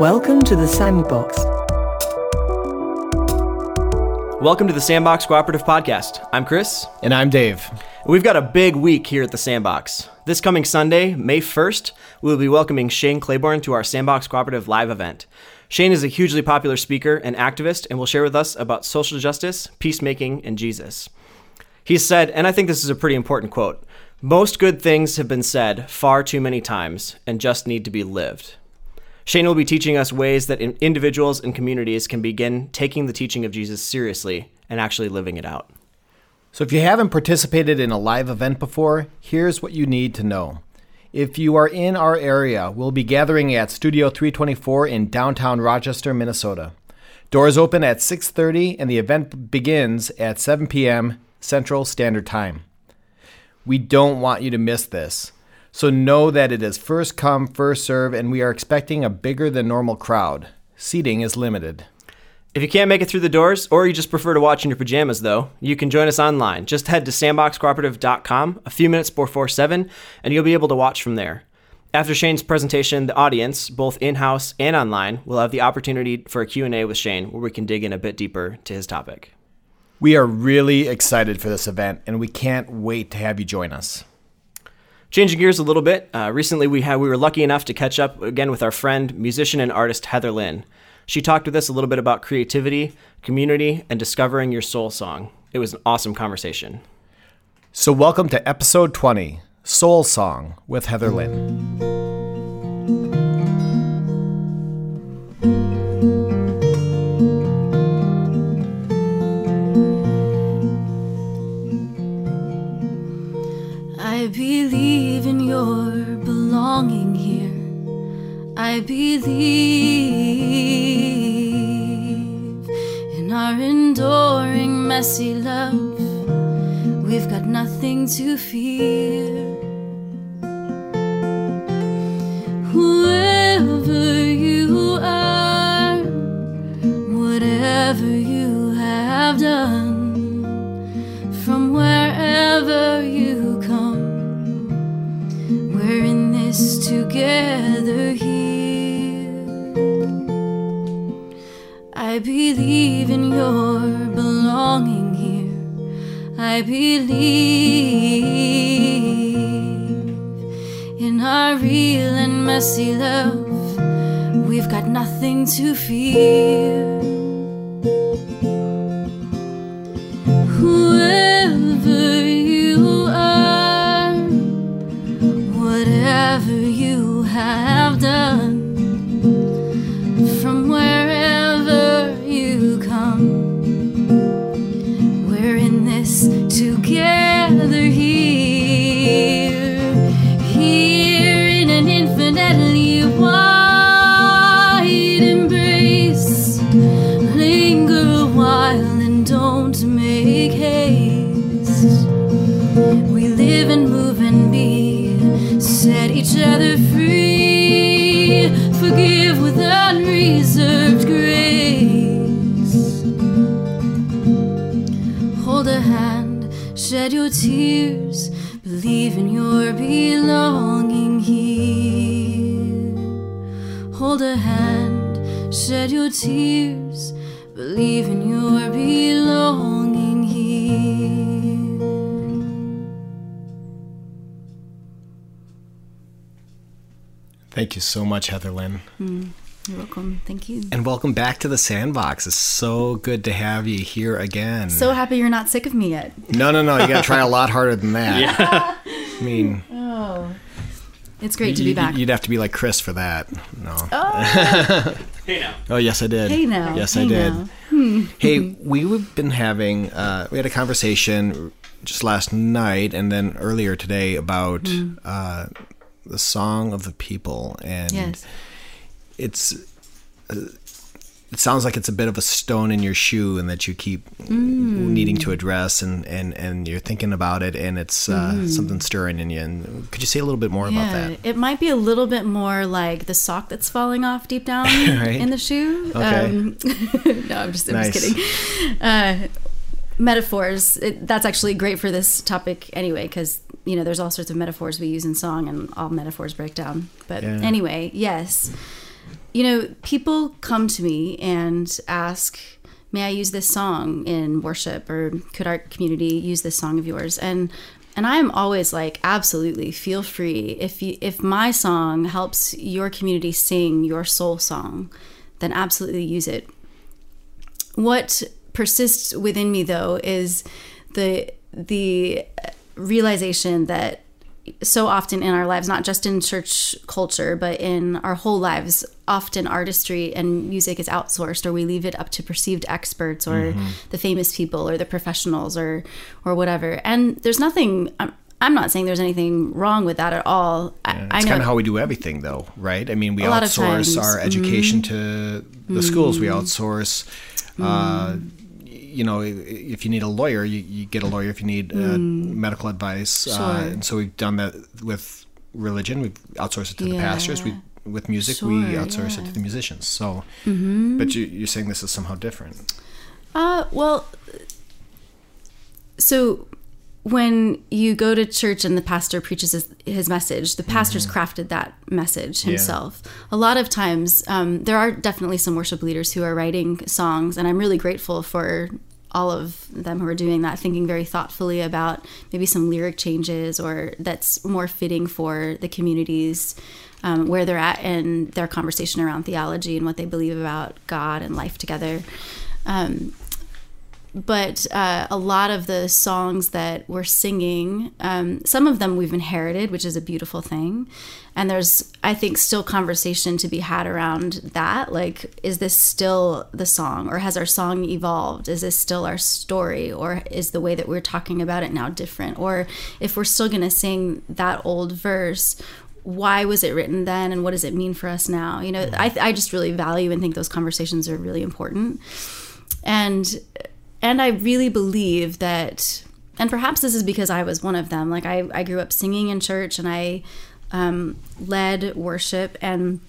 Welcome to the Sandbox. Welcome to the Sandbox Cooperative Podcast. I'm Chris. And I'm Dave. We've got a big week here at the Sandbox. This coming Sunday, May 1st, we will be welcoming Shane Claiborne to our Sandbox Cooperative live event. Shane is a hugely popular speaker and activist and will share with us about social justice, peacemaking, and Jesus. He said, and I think this is a pretty important quote most good things have been said far too many times and just need to be lived. Shane will be teaching us ways that individuals and communities can begin taking the teaching of Jesus seriously and actually living it out. So, if you haven't participated in a live event before, here's what you need to know. If you are in our area, we'll be gathering at Studio 324 in downtown Rochester, Minnesota. Doors open at 6:30 and the event begins at 7 p.m. Central Standard Time. We don't want you to miss this. So know that it is first come, first serve, and we are expecting a bigger than normal crowd. Seating is limited. If you can't make it through the doors, or you just prefer to watch in your pajamas, though, you can join us online. Just head to sandboxcooperative.com a few minutes before 7, and you'll be able to watch from there. After Shane's presentation, the audience, both in-house and online, will have the opportunity for a Q&A with Shane where we can dig in a bit deeper to his topic. We are really excited for this event, and we can't wait to have you join us. Changing gears a little bit, uh, recently we had we were lucky enough to catch up again with our friend, musician and artist Heather Lynn. She talked with us a little bit about creativity, community, and discovering your soul song. It was an awesome conversation. So, welcome to episode 20 Soul Song with Heather Lynn. Believe in your belonging here. I believe in our enduring, messy love. We've got nothing to fear. Whoever I believe in your belonging here. I believe in our real and messy love. We've got nothing to fear. Other free, forgive with unreserved grace. Hold a hand, shed your tears, believe in your belonging here. Hold a hand, shed your tears, believe in your belonging Thank you so much, Heather Lynn. You're welcome. Thank you. And welcome back to the Sandbox. It's so good to have you here again. So happy you're not sick of me yet. no, no, no. You got to try a lot harder than that. Yeah. I mean, Oh. It's great to be back. You'd have to be like Chris for that. No. Oh. Hey now. Oh, yes, I did. Hey now. Yes, Hey I did. now. hey, we've been having, uh, we had a conversation just last night and then earlier today about Mm. uh, the Song of the People. And Yes. it's, uh, it sounds like it's a bit of a stone in your shoe and that you keep needing to address and, and, and you're thinking about it and it's uh, something stirring in you. And could you say a little bit more about that? it might be a little bit more like the sock that's falling off deep down Right. in the shoe. Okay. Um, no, I'm just, I'm Nice. just kidding. Uh, metaphors. It, that's actually great for this topic anyway, because you know there's all sorts of metaphors we use in song, and all metaphors break down. But Yeah. anyway, yes. you know, people come to me and ask, "May I use this song in worship?" or "Could our community use this song of yours?" and and I am always like, absolutely, feel free. If you, if my song helps your community sing your soul song, then absolutely use it. What persists within me though is the the realization that so often in our lives, not just in church culture, but in our whole lives, often artistry and music is outsourced, or we leave it up to perceived experts, or mm-hmm. the famous people, or the professionals, or or whatever. And there's nothing. I'm, I'm not saying there's anything wrong with that at all. Yeah, it's kind of how we do everything, though, right? I mean, we outsource our education mm-hmm. to the mm-hmm. schools. We outsource. Uh, mm you know, if you need a lawyer, you, you get a lawyer. If you need uh, mm. medical advice, uh, sure. uh, and so we've done that with religion. We've outsourced it to yeah. the pastors. We with music, sure, we outsource yeah. it to the musicians. So, mm-hmm. but you, you're saying this is somehow different. Uh, well, so when you go to church and the pastor preaches his, his message, the pastor's mm-hmm. crafted that message himself. Yeah. A lot of times, um, there are definitely some worship leaders who are writing songs, and I'm really grateful for all of them who are doing that, thinking very thoughtfully about maybe some lyric changes or that's more fitting for the communities um, where they're at and their conversation around theology and what they believe about God and life together. Um, but uh, a lot of the songs that we're singing, um, some of them we've inherited, which is a beautiful thing. And there's, I think, still conversation to be had around that. Like, is this still the song, or has our song evolved? Is this still our story, or is the way that we're talking about it now different? Or if we're still going to sing that old verse, why was it written then, and what does it mean for us now? You know, I, I just really value and think those conversations are really important. And and I really believe that, and perhaps this is because I was one of them. Like I, I grew up singing in church and I um, led worship and.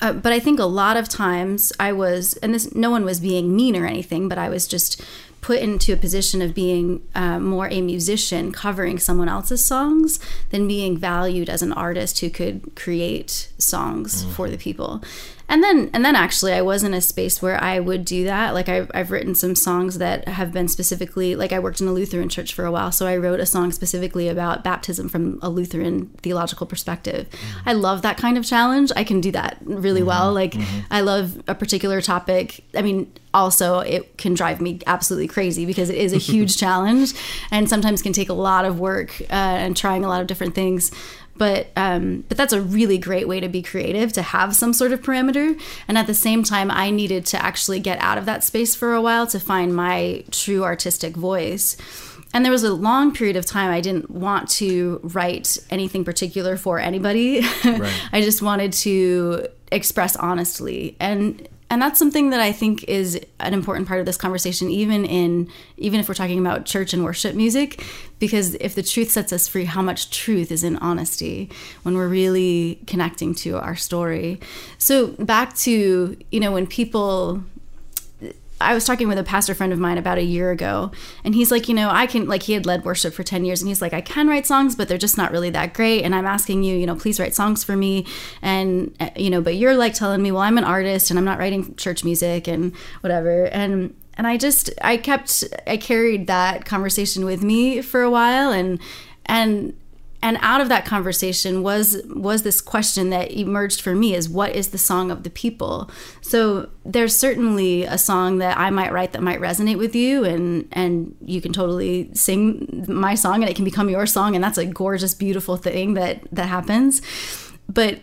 Uh, but I think a lot of times I was, and this, no one was being mean or anything, but I was just put into a position of being uh, more a musician covering someone else's songs than being valued as an artist who could create songs mm-hmm. for the people and then and then actually i was in a space where i would do that like I've, I've written some songs that have been specifically like i worked in a lutheran church for a while so i wrote a song specifically about baptism from a lutheran theological perspective mm-hmm. i love that kind of challenge i can do that really mm-hmm. well like mm-hmm. i love a particular topic i mean also it can drive me absolutely crazy because it is a huge challenge and sometimes can take a lot of work uh, and trying a lot of different things but um, but that's a really great way to be creative to have some sort of parameter. And at the same time i needed to actually get out of that space for a while to find my true artistic voice. And there was a long period of time i didn't want to write anything particular for anybody. Right. i just wanted to express honestly. And and that's something that I think is an important part of this conversation, even in even if we're talking about church and worship music, because if the truth sets us free, how much truth is in honesty when we're really connecting to our story. So back to you know when people I was talking with a pastor friend of mine about a year ago, and he's like, you know, I can, like, he had led worship for 10 years, and he's like, I can write songs, but they're just not really that great. And I'm asking you, you know, please write songs for me. And, uh, you know, but you're like telling me, well, I'm an artist and I'm not writing church music and whatever. And, and I just, I kept, I carried that conversation with me for a while, and, and, and out of that conversation was was this question that emerged for me is what is the song of the people? So there's certainly a song that i might write that might resonate with you and and you can totally sing my song and it can become your song and that's a gorgeous beautiful thing that that happens. But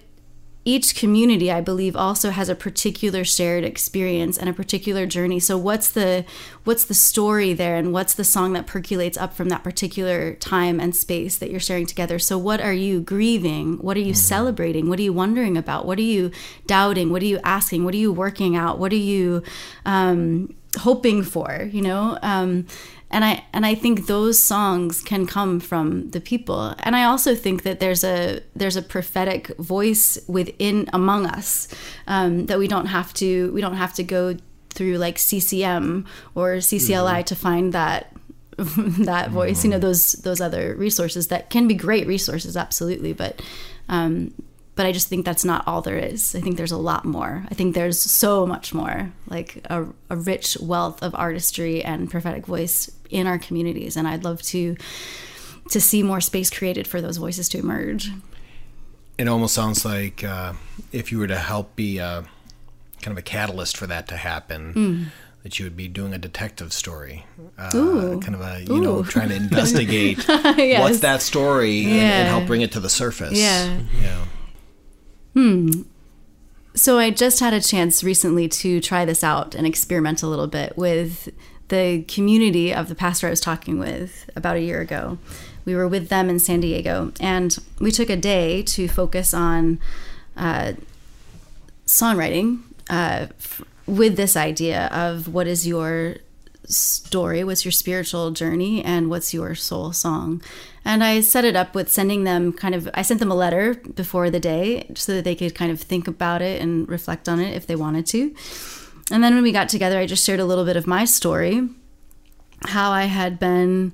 each community i believe also has a particular shared experience and a particular journey. So what's the what's the story there and what's the song that percolates up from that particular time and space that you're sharing together? So what are you grieving? What are you mm-hmm. celebrating? What are you wondering about? What are you doubting? What are you asking? What are you working out? What are you um, hoping for you know? Um, and I and I think those songs can come from the people. And I also think that there's a there's a prophetic voice within among us um, that we don't have to we don't have to go through like CCM or CCLI mm-hmm. to find that that voice. Mm-hmm. You know those those other resources that can be great resources, absolutely. But um, but I just think that's not all there is. I think there's a lot more. I think there's so much more, like a, a rich wealth of artistry and prophetic voice in our communities. And I'd love to to see more space created for those voices to emerge. It almost sounds like uh, if you were to help be a, kind of a catalyst for that to happen. Mm. That you would be doing a detective story, uh, kind of a you Ooh. know trying to investigate yes. what's that story yeah. and, and, help bring it to the surface. Yeah, yeah. Hmm. So I just had a chance recently to try this out and experiment a little bit with the community of the pastor I was talking with about a year ago. We were with them in San Diego, and we took a day to focus on uh, songwriting uh, f- with this idea of what is your story, what's your spiritual journey, and what's your soul song. And I set it up with sending them kind of, I sent them a letter before the day so that they could kind of think about it and reflect on it if they wanted to. And then when we got together, I just shared a little bit of my story, how I had been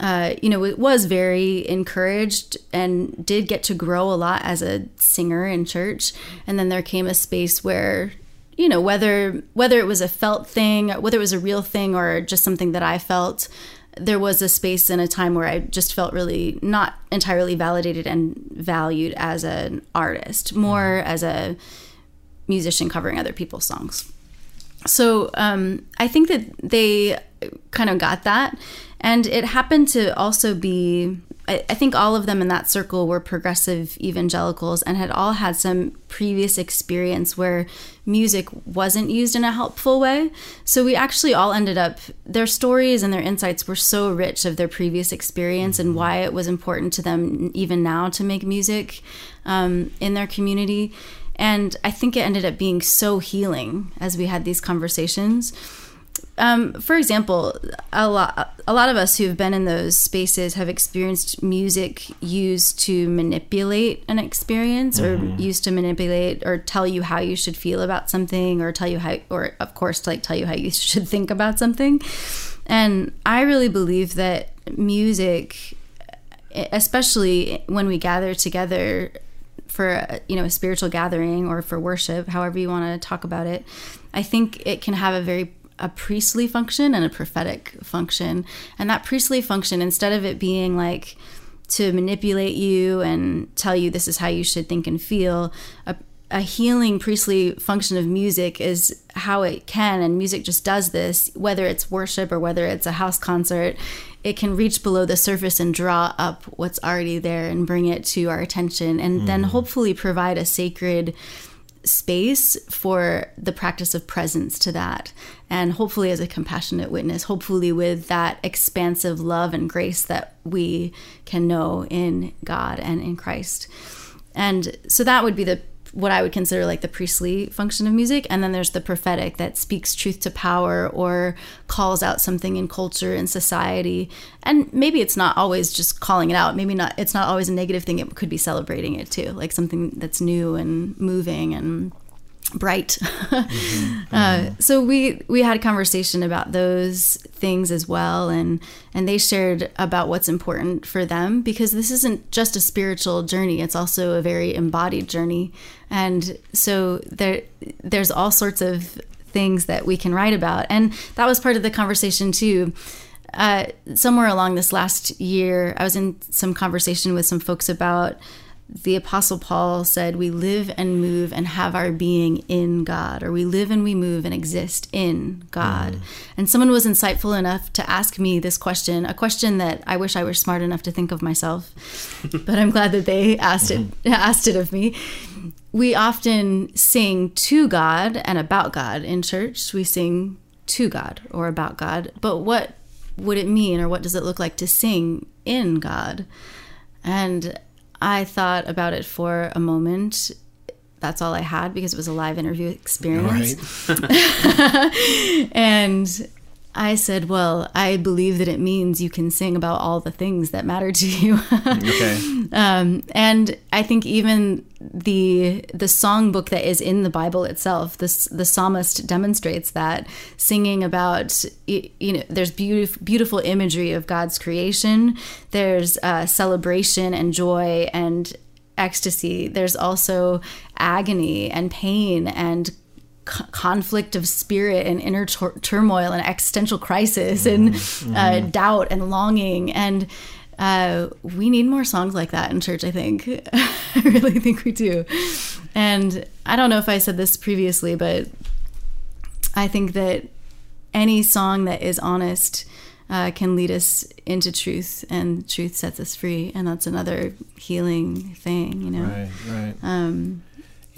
uh, you know, it was very encouraged and did get to grow a lot as a singer in church. And then there came a space where, you know, whether whether it was a felt thing, whether it was a real thing, or just something that I felt, there was a space and a time where I just felt really not entirely validated and valued as an artist, more as a musician covering other people's songs. So um, I think that they kind of got that and it happened to also be, I, I think all of them in that circle were progressive evangelicals and had all had some previous experience where music wasn't used in a helpful way. So we actually all ended up, their stories and their insights were so rich of their previous experience and why it was important to them, even now, to make music um, in their community. And I think it ended up being so healing as we had these conversations um, for example, a lot a lot of us who've been in those spaces have experienced music used to manipulate an experience, mm-hmm. or used to manipulate or tell you how you should feel about something, or tell you how, or of course, to like tell you how you should think about something. And I really believe that music, especially when we gather together for you know a spiritual gathering or for worship, however you want to talk about it, I think it can have a very a priestly function and a prophetic function. And that priestly function, instead of it being like to manipulate you and tell you this is how you should think and feel, a, a healing priestly function of music is how it can, and music just does this, whether it's worship or whether it's a house concert, it can reach below the surface and draw up what's already there and bring it to our attention, and mm. then hopefully provide a sacred space for the practice of presence to that. And hopefully, as a compassionate witness, hopefully, with that expansive love and grace that we can know in God and in Christ. And so that would be the what I would consider like the priestly function of music. And then there's the prophetic that speaks truth to power or calls out something in culture and society. And maybe it's not always just calling it out. Maybe not, it's not always a negative thing. It could be celebrating it too, like something that's new and moving and bright. mm-hmm. uh, so we we had a conversation about those things as well, and and they shared about what's important for them because this isn't just a spiritual journey; it's also a very embodied journey, and so there there's all sorts of things that we can write about, and that was part of the conversation too. Uh, somewhere along this last year, I was in some conversation with some folks about the apostle paul said we live and move and have our being in god or we live and we move and exist in god. Mm. and someone was insightful enough to ask me this question a question that i wish i were smart enough to think of myself but i'm glad that they asked it mm-hmm. asked it of me. We often sing to god and about god in church. We sing to god or about god. But what would it mean or what does it look like to sing in god? And I thought about it for a moment. That's all I had because it was a live interview experience. Right. and I said, Well, I believe that it means you can sing about all the things that matter to you. okay. Um, and I think even the the songbook that is in the Bible itself, this the psalmist demonstrates that singing about you know there's beautiful beautiful imagery of God's creation, there's uh, celebration and joy and ecstasy, there's also agony and pain and c- conflict of spirit and inner tur- turmoil and existential crisis and uh, doubt and longing. And uh, we need more songs like that in church i think. I really think we do. And i don't know if i said this previously but i think that any song that is honest uh, can lead us into truth and truth sets us free. And that's another healing thing you know? Right, right. um,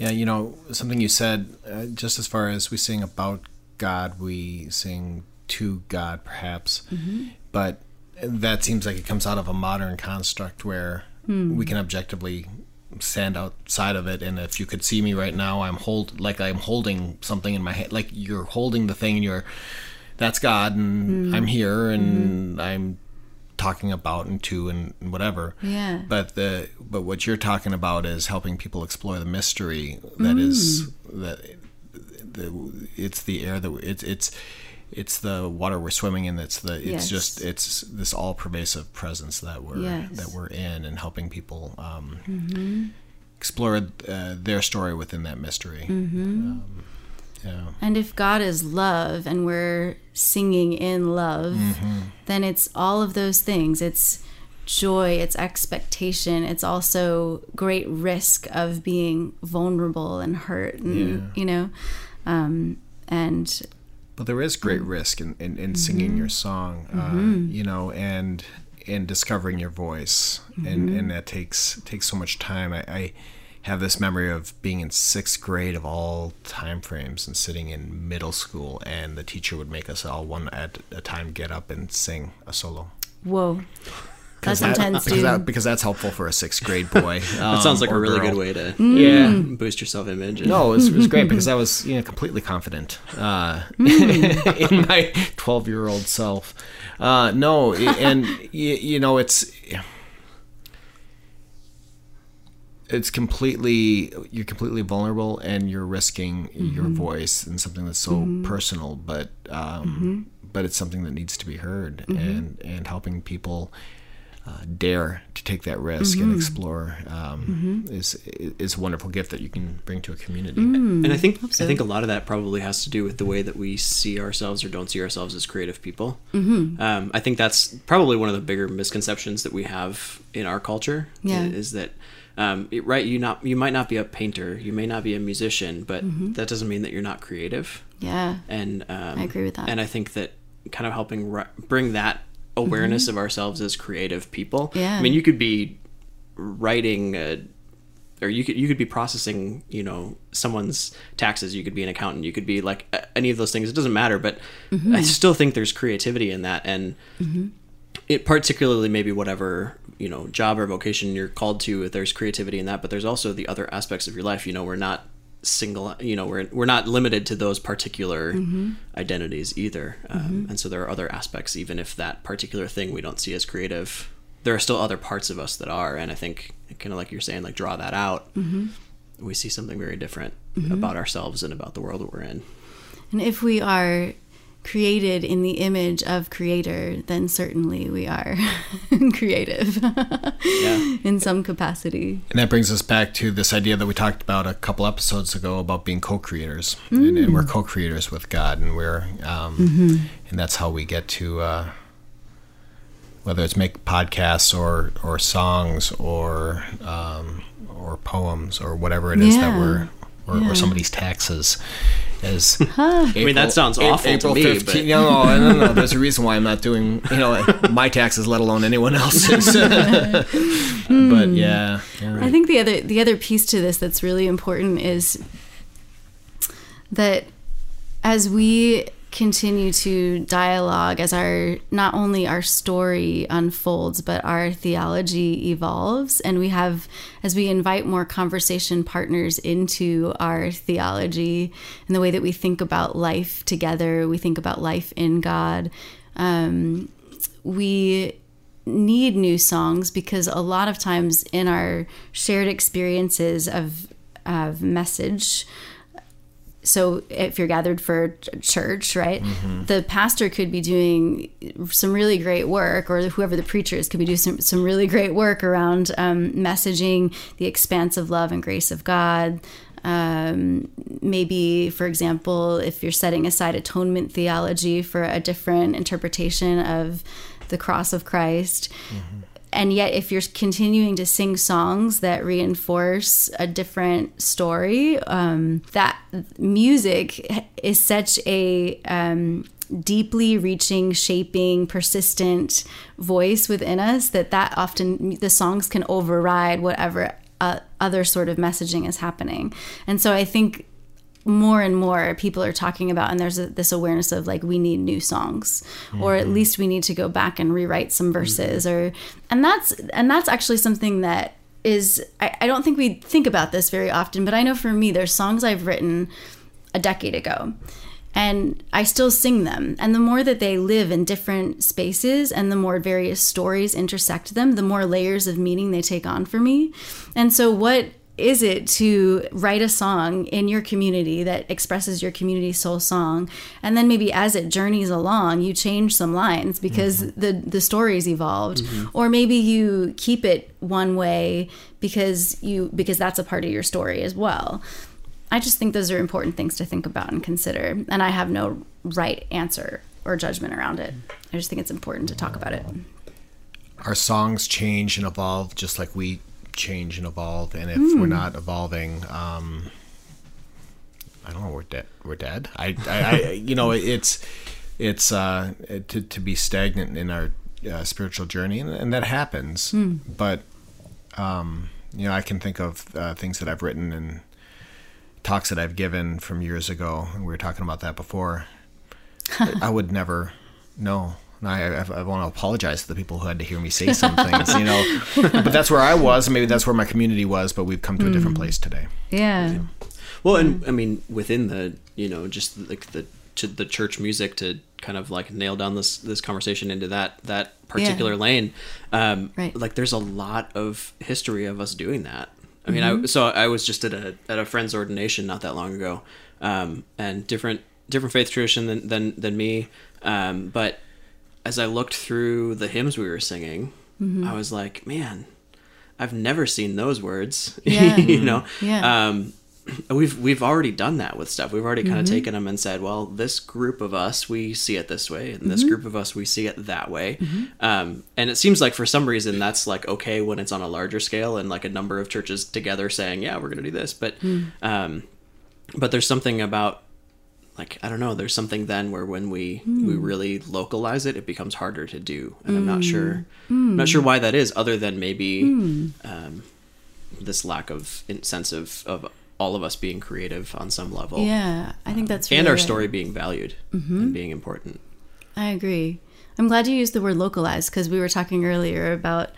Yeah, you know, something you said, uh, just as far as we sing about God, we sing to God, perhaps. Mm-hmm. But that seems like it comes out of a modern construct where hmm. we can objectively stand outside of it. And if you could see me right now, I'm hold like I'm holding something in my hand, like you're holding the thing, and you're that's God, and hmm. I'm here, and mm-hmm. I'm talking about and to and whatever. Yeah. But the but what you're talking about is helping people explore the mystery that is that the it's the air that it's it's it's the water we're swimming in. It's the it's Yes. just it's this all pervasive presence that we're Yes. that we're in and helping people um, explore uh, their story within that mystery. Um, yeah. And if God is love and we're singing in love, then it's all of those things. It's joy, it's expectation, it's also great risk of being vulnerable and hurt, and, Yeah. you know. Um, and But there is great risk in, in, in singing your song, uh, you know, and and discovering your voice, and, and that takes takes so much time. I, I have this memory of being in sixth grade of all time frames and sitting in middle school, and the teacher would make us all one at a time get up and sing a solo. whoa, that's That- intense, because, dude. that, because that's helpful for a sixth grade boy. That sounds like a really good way to Yeah. boost your self image. No, it was, it was great because I was you know completely confident uh, Mm. in my twelve year old self. Uh, no, and you, you know it's it's completely you're completely vulnerable and you're risking your Mm-hmm. voice and something that's so personal, but um, Mm-hmm. but it's something that needs to be heard and and helping people. Uh, dare to take that risk Mm-hmm. and explore um, is is a wonderful gift that you can bring to a community. Mm. and I think so. I think a lot of that probably has to do with the way that we see ourselves or don't see ourselves as creative people. Mm-hmm. Um, I think that's probably one of the bigger misconceptions that we have in our culture. Yeah. is that um, it- right? You not you might not be a painter, you may not be a musician, but Mm-hmm. that doesn't mean that you're not creative. yeah, And um, I agree with that. And I think that kind of helping ri- bring that awareness of ourselves as creative people. Mm-hmm. Yeah. I mean, you could be writing. A, or you could you could be processing you know someone's taxes you could be an accountant you could be like any of those things it doesn't matter but Mm-hmm. i still think there's creativity in that and it particularly maybe whatever you know job or vocation you're called to there's creativity in that but there's also the other aspects of your life you know we're not single you know we're, we're not limited to those particular mm-hmm. identities either. Um, mm-hmm. and so there are other aspects even if that particular thing we don't see as creative there are still other parts of us that are. And i think kind of like you're saying like draw that out. Mm-hmm. We see something very different about ourselves and about the world that we're in. And if we are created in the image of creator then certainly we are creative yeah. in some capacity. And that brings us back to this idea that we talked about a couple episodes ago about being co-creators, and, and we're co-creators with God, and we're, um, and that's how we get to, uh, whether it's make podcasts or or songs or um, or poems or whatever it is that we're, or, Yeah. or somebody's taxes. As I mean, that sounds awful to me, but- No, no, no, no. There's a reason why I'm not doing, you know, my taxes, let alone anyone else's. but hmm. yeah, yeah. I think the other the other piece to this that's really important is that as we continue to dialogue as our not only our story unfolds but our theology evolves. And we have as we invite more conversation partners into our theology and the way that we think about life together we think about life in god um, we need new songs because a lot of times in our shared experiences of of message so if you're gathered for church, right, the pastor could be doing some really great work, or whoever the preacher is could be doing some, some really great work around um, messaging the expansive love and grace of God. Um, maybe, for example, if you're setting aside atonement theology for a different interpretation of the cross of Christ, and yet if you're continuing to sing songs that reinforce a different story um, that music is such a um, deeply reaching shaping persistent voice within us that that often the songs can override whatever uh, other sort of messaging is happening. And so i think more and more people are talking about and there's a, this awareness of like we need new songs or at mm-hmm. least we need to go back and rewrite some mm-hmm. verses or and that's and that's actually something that is I, I don't think we think about this very often but i know for me there's songs i've written a decade ago and I still sing them. And the more that they live in different spaces and the more various stories intersect them, the more layers of meaning they take on for me. And so, what is it to write a song in your community that expresses your community soul song and then maybe as it journeys along you change some lines because mm-hmm. the the story's evolved mm-hmm. or maybe you keep it one way because you because that's a part of your story as well I just think those are important things to think about and consider. And I have no right answer or judgment around it. I just think it's important to talk about it. Our songs change and evolve just like we change and evolve. And if Hmm. we're not evolving, um, I don't know, we're dead. We're dead. I, I, I you know, it's it's uh, to to be stagnant in our uh, spiritual journey, and, and that happens. Hmm. But um, you know, I can think of uh, things that I've written and talks that I've given from years ago, and we were talking about that before. I would never know. And I, I, I want to apologize to the people who had to hear me say some things, you know. But that's where I was, and maybe that's where my community was. But we've come to a different place today. Yeah. Well, and I mean, within the you know just like the to the church music to kind of like nail down this this conversation into that that particular lane. Um, Right. Like, there's a lot of history of us doing that. I mean, I so I was just at a at a friend's ordination not that long ago, um, and different different faith tradition than than than me. Um, but as I looked through the hymns we were singing, I was like, man, I've never seen those words. Yeah. you know. Yeah. Um, we've we've already done that with stuff. We've already kind of taken them and said, well, this group of us we see it this way, and this group of us we see it that way. Um, and it seems like for some reason that's like okay when it's on a larger scale and like a number of churches together saying, yeah, we're gonna do this. But um, but there's something about like I don't know. There's something then where when we we hmm. really localize it, it becomes harder to do, and I'm not hmm. sure. I'm not sure hmm. why that is, other than maybe um, this lack of sense of of all of us being creative on some level, Yeah. I think um, that's really and our right. story being valued mm-hmm. and being important. I agree. I'm glad you used the word localized because we were talking earlier about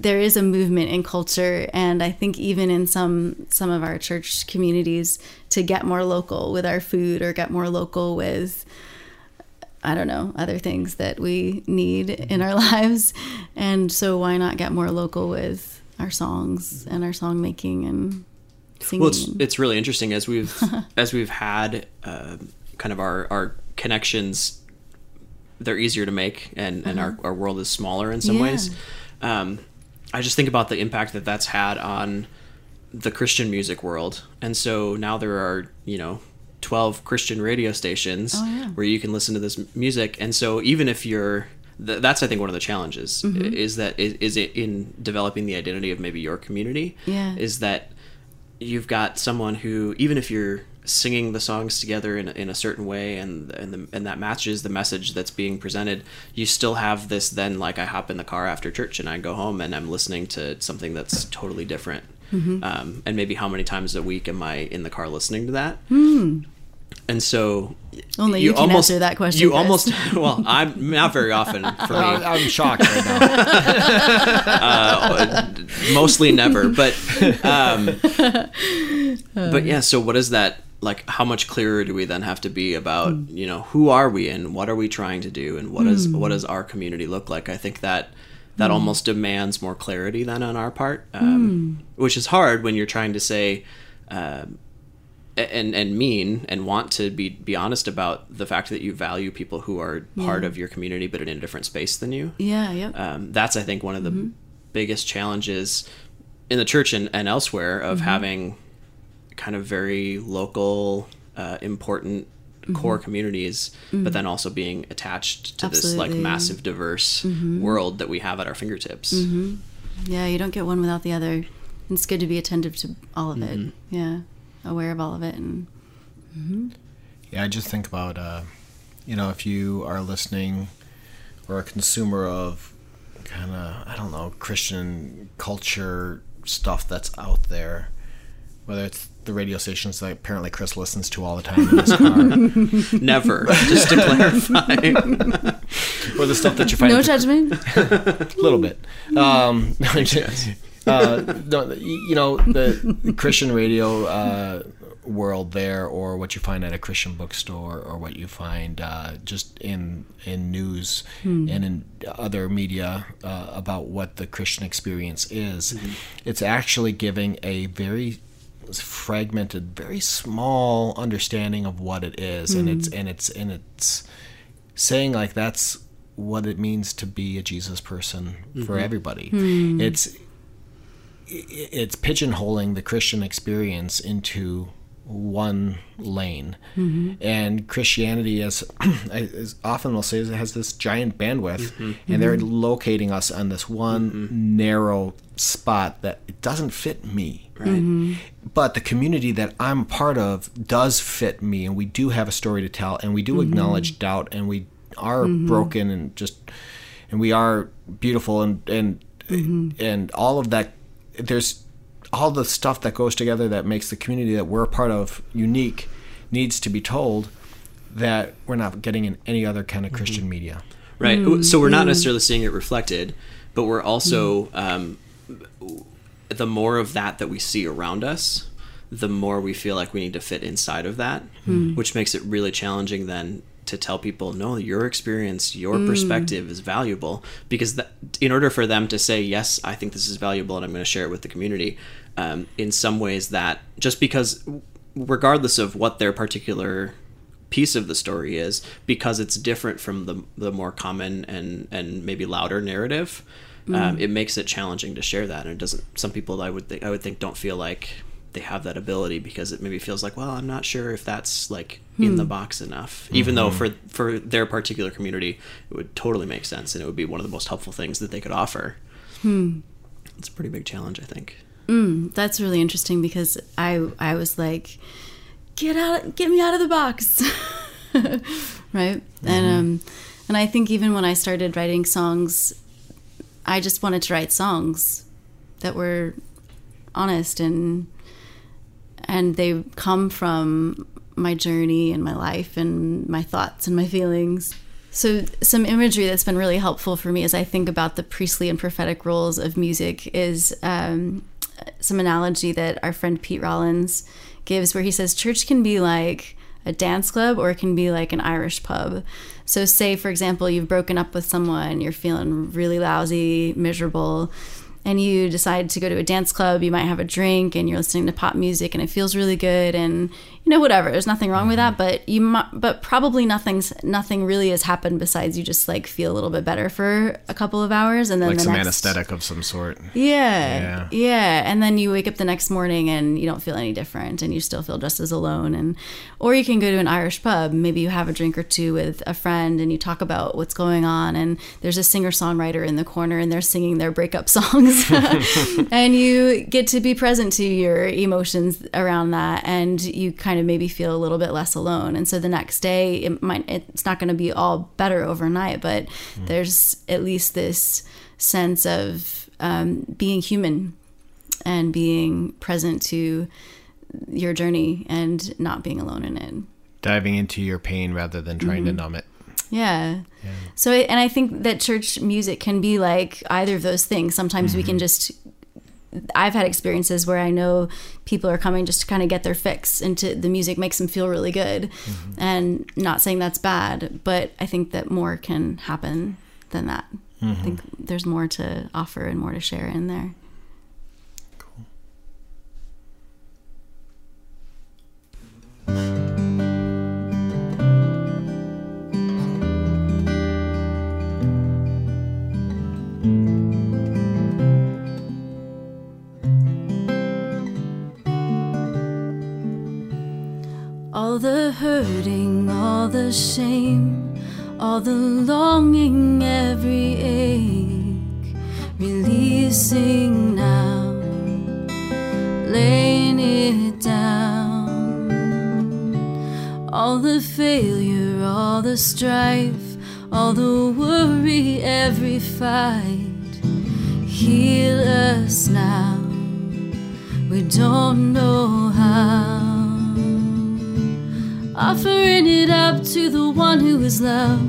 there is a movement in culture and I think even in some some of our church communities to get more local with our food or get more local with I don't know, other things that we need in our lives. And so why not get more local with our songs and our song making and singing? Well, it's it's really interesting as we've as we've had uh, kind of our our connections. They're easier to make, and and our our world is smaller in some Yeah. ways. Um, I just think about the impact that that's had on the Christian music world, and so now there are you know. 12 Christian radio stations Oh, yeah. where you can listen to this music. And so even if you're th- that's I think one of the challenges Mm-hmm. is that is, is it in developing the identity of maybe your community Yeah. is that you've got someone who even if you're singing the songs together in, in a certain way and and, the, and that matches the message that's being presented you still have this then like i hop in the car after church and i go home and i'm listening to something that's totally different. Um, and maybe how many times a week am i in the car listening to that? And so Only you can answer that question, you Chris. almost well i'm not very often for me. I- I'm shocked right now. mostly never but um but yeah so what is that like how much clearer do we then have to be about you know who are we and what are we trying to do and what is what does our community look like i think that that almost demands more clarity than on our part um, which is hard when you're trying to say um, and and mean and want to be be honest about the fact that you value people who are part of your community but in a different space than you. Yeah, yep. Um, that's I think one of the Mm-hmm. biggest challenges in the church and, and elsewhere of Mm-hmm. having kind of very local, uh, important Mm-hmm. core communities, but then also being attached to this like Absolutely. Mm-hmm. massive, diverse world that we have at our fingertips. yeah, you don't get one without the other. It's good to be attentive to all of it. Yeah, aware of all of it, and Yeah, I just think about, uh, you know, if you are listening or a consumer of kind of, I don't know, Christian culture stuff that's out there, whether it's the radio stations that apparently Chris listens to all the time in his car, Never, just to clarify. or the stuff that you find no judgment. a little bit. Um, uh, no, you know the, the Christian radio uh, world there, or what you find at a Christian bookstore, or what you find uh, just in in news and in other media uh, about what the Christian experience is. It's actually giving a very fragmented, very small understanding of what it is, and it's mm-hmm. and it's and it's saying like that's what it means to be a Jesus person for mm-hmm. everybody. Hmm. It's i- it's pigeonholing the Christian experience into one lane, mm-hmm. and Christianity, as, as often they'll say, has this giant bandwidth, and they're locating us on this one narrow spot that it doesn't fit me Right. Mm-hmm. but the community that I'm part of does fit me, and we do have a story to tell, and we do mm-hmm. acknowledge doubt, and we are mm-hmm. broken, and just, and we are beautiful, and and and all of that. There's all the stuff that goes together that makes the community that we're a part of unique needs to be told that we're not getting in any other kind of Christian media. Right. So we're not necessarily seeing it reflected, but we're also um, the more of that that we see around us, the more we feel like we need to fit inside of that, which makes it really challenging then to tell people no your experience your perspective is valuable. Because that, in order for them to say yes i think this is valuable and i'm going to share it with the community um, in some ways that just because regardless of what their particular piece of the story is because it's different from the the more common and and maybe louder narrative um, mm. it makes it challenging to share that and it doesn't some people i would think i would think don't feel like they have that ability because it maybe feels like well i'm not sure if that's like in the hmm. box enough. Even though mm-hmm. for for their particular community it would totally make sense and it would be one of the most helpful things that they could offer. Hmm. It's a pretty big challenge i think. Mm. That's really interesting because I I was like, get out, get me out of the box, right? And mm-hmm. um, and I think even when I started writing songs, I just wanted to write songs that were honest and and they come from my journey and my life and my thoughts and my feelings. So, some imagery that's been really helpful for me as I think about the priestly and prophetic roles of music is um, some analogy that our friend Pete Rollins gives, where he says church can be like a dance club or it can be like an Irish pub. So, say, for example, you've broken up with someone, you're feeling really lousy, miserable, and you decide to go to a dance club, you might have a drink and you're listening to pop music and it feels really good and you know whatever. There's nothing wrong with that, mm-hmm. but you might, but probably nothing's nothing really has happened besides you just like feel a little bit better for a couple of hours and then Like the some next, anesthetic of some sort. yeah, yeah. And then you wake up the next morning and you don't feel any different and you still feel just as alone. And or you can go to an Irish pub. Maybe you have a drink or two with a friend and you talk about what's going on. And there's a singer songwriter in the corner and they're singing their breakup songs. and you get to be present to your emotions around that and you kind of maybe feel a little bit less alone. And so the next day it might it's not going to be all better overnight, but hmm. there's at least this sense of um, being human and being present to your journey and not being alone in it. Diving into your pain rather than trying to mm-hmm. numb it. Yeah. So, and I think that church music can be like either of those things. Sometimes we can mm-hmm. just. I've had experiences where I know people are coming just to kind of get their fix, and to, the music makes them feel really good. Mm-hmm. And not saying that's bad, but I think that more can happen than that. I mm-hmm. think there's more to offer and more to share in there. all the hurting, all the shame, all the longing, every ache, releasing now, laying it down. All the failure, all the strife, all the worry, every fight, heal us now. We don't know how. Offering it up to the one who is love.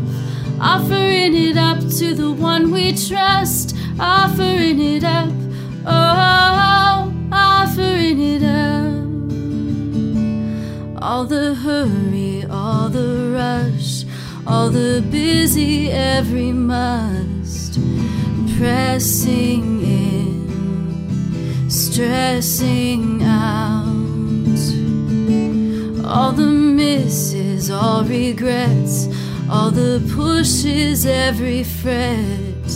Offering it up to the one we trust. Offering it up. Oh, offering it up. All the hurry, all the rush, all the busy, every must. Pressing in, stressing out all the misses, all regrets, all the pushes, every fret.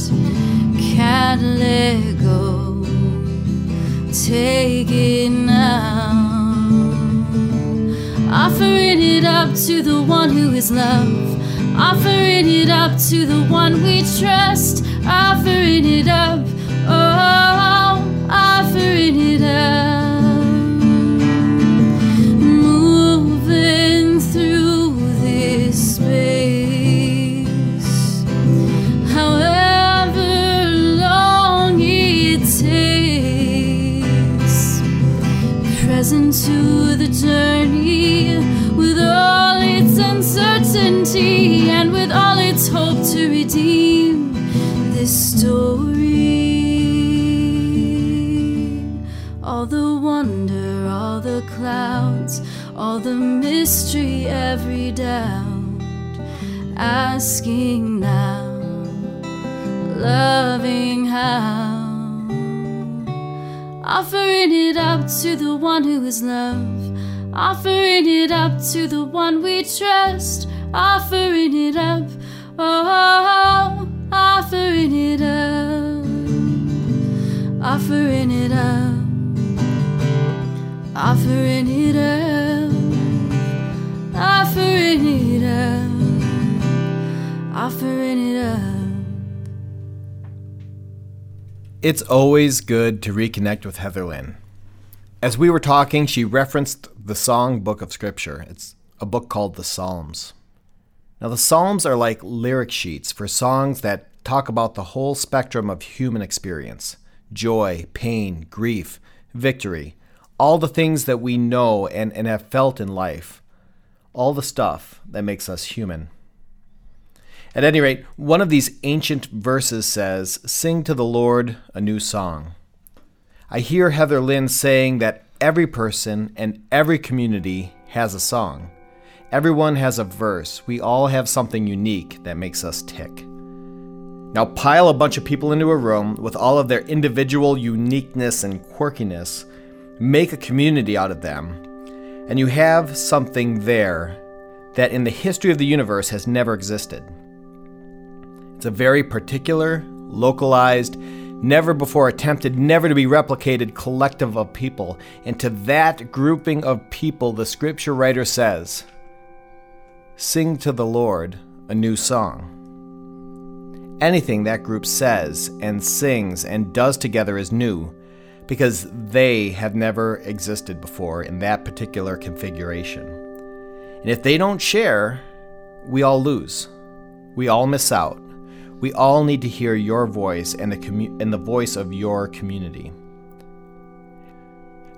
Can't let go, take it now. Offering it up to the one who is love. Offering it up to the one we trust. Offering it up, oh, offering it up. Journey with all its uncertainty and with all its hope to redeem this story. All the wonder, all the clouds, all the mystery, every doubt, asking now, loving how. Offering it up to the one who is love. Offering it up to the one we trust. Offering it up. Oh, offering it up. Offering it up. Offering it up. Offering it up. Offering it up. It's always good to reconnect with Heather Lynn. As we were talking, she referenced the Song Book of Scripture. It's a book called the Psalms. Now, the Psalms are like lyric sheets for songs that talk about the whole spectrum of human experience joy, pain, grief, victory, all the things that we know and, and have felt in life, all the stuff that makes us human. At any rate, one of these ancient verses says, Sing to the Lord a new song. I hear Heather Lynn saying that every person and every community has a song. Everyone has a verse. We all have something unique that makes us tick. Now, pile a bunch of people into a room with all of their individual uniqueness and quirkiness, make a community out of them, and you have something there that in the history of the universe has never existed. It's a very particular, localized, never before attempted, never to be replicated collective of people. And to that grouping of people, the scripture writer says, Sing to the Lord a new song. Anything that group says and sings and does together is new because they have never existed before in that particular configuration. And if they don't share, we all lose. We all miss out. We all need to hear your voice and the, commu- and the voice of your community.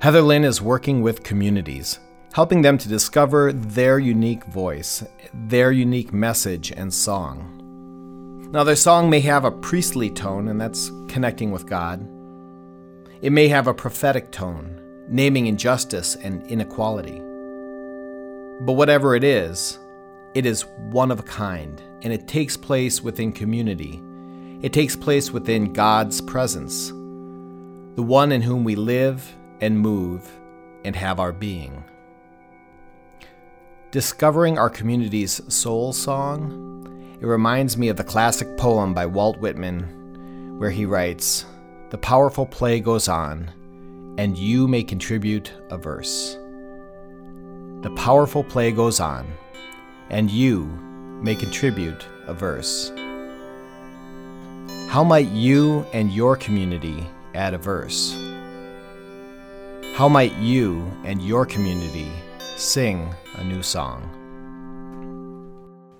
Heather Lynn is working with communities, helping them to discover their unique voice, their unique message and song. Now, their song may have a priestly tone, and that's connecting with God. It may have a prophetic tone, naming injustice and inequality. But whatever it is, it is one of a kind, and it takes place within community. It takes place within God's presence, the one in whom we live and move and have our being. Discovering our community's soul song, it reminds me of the classic poem by Walt Whitman, where he writes, The powerful play goes on, and you may contribute a verse. the powerful play goes on, and you may contribute a verse. How might you and your community add a verse? How might you and your community sing a new song?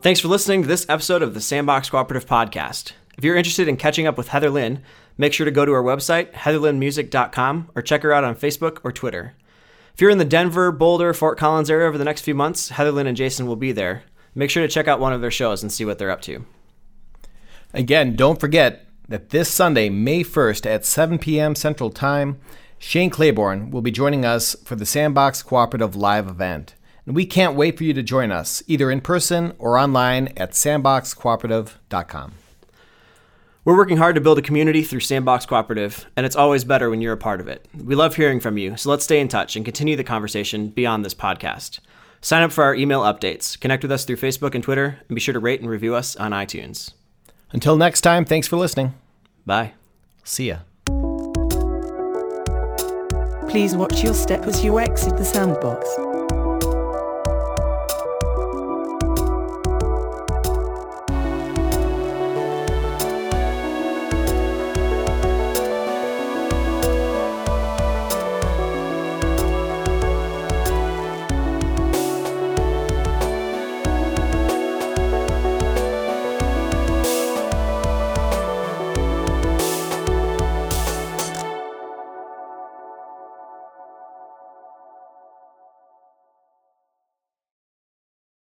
Thanks for listening to this episode of the Sandbox Cooperative Podcast. If you're interested in catching up with Heather Lynn, make sure to go to our website, heatherlynnmusic.com, or check her out on Facebook or Twitter. If you're in the Denver, Boulder, Fort Collins area over the next few months, Heather Lynn and Jason will be there. Make sure to check out one of their shows and see what they're up to. Again, don't forget that this Sunday, May 1st at 7 p.m. Central Time, Shane Claiborne will be joining us for the Sandbox Cooperative Live event. And we can't wait for you to join us, either in person or online at sandboxcooperative.com. We're working hard to build a community through Sandbox Cooperative, and it's always better when you're a part of it. We love hearing from you, so let's stay in touch and continue the conversation beyond this podcast. Sign up for our email updates, connect with us through Facebook and Twitter, and be sure to rate and review us on iTunes. Until next time, thanks for listening. Bye. See ya. Please watch your step as you exit the sandbox.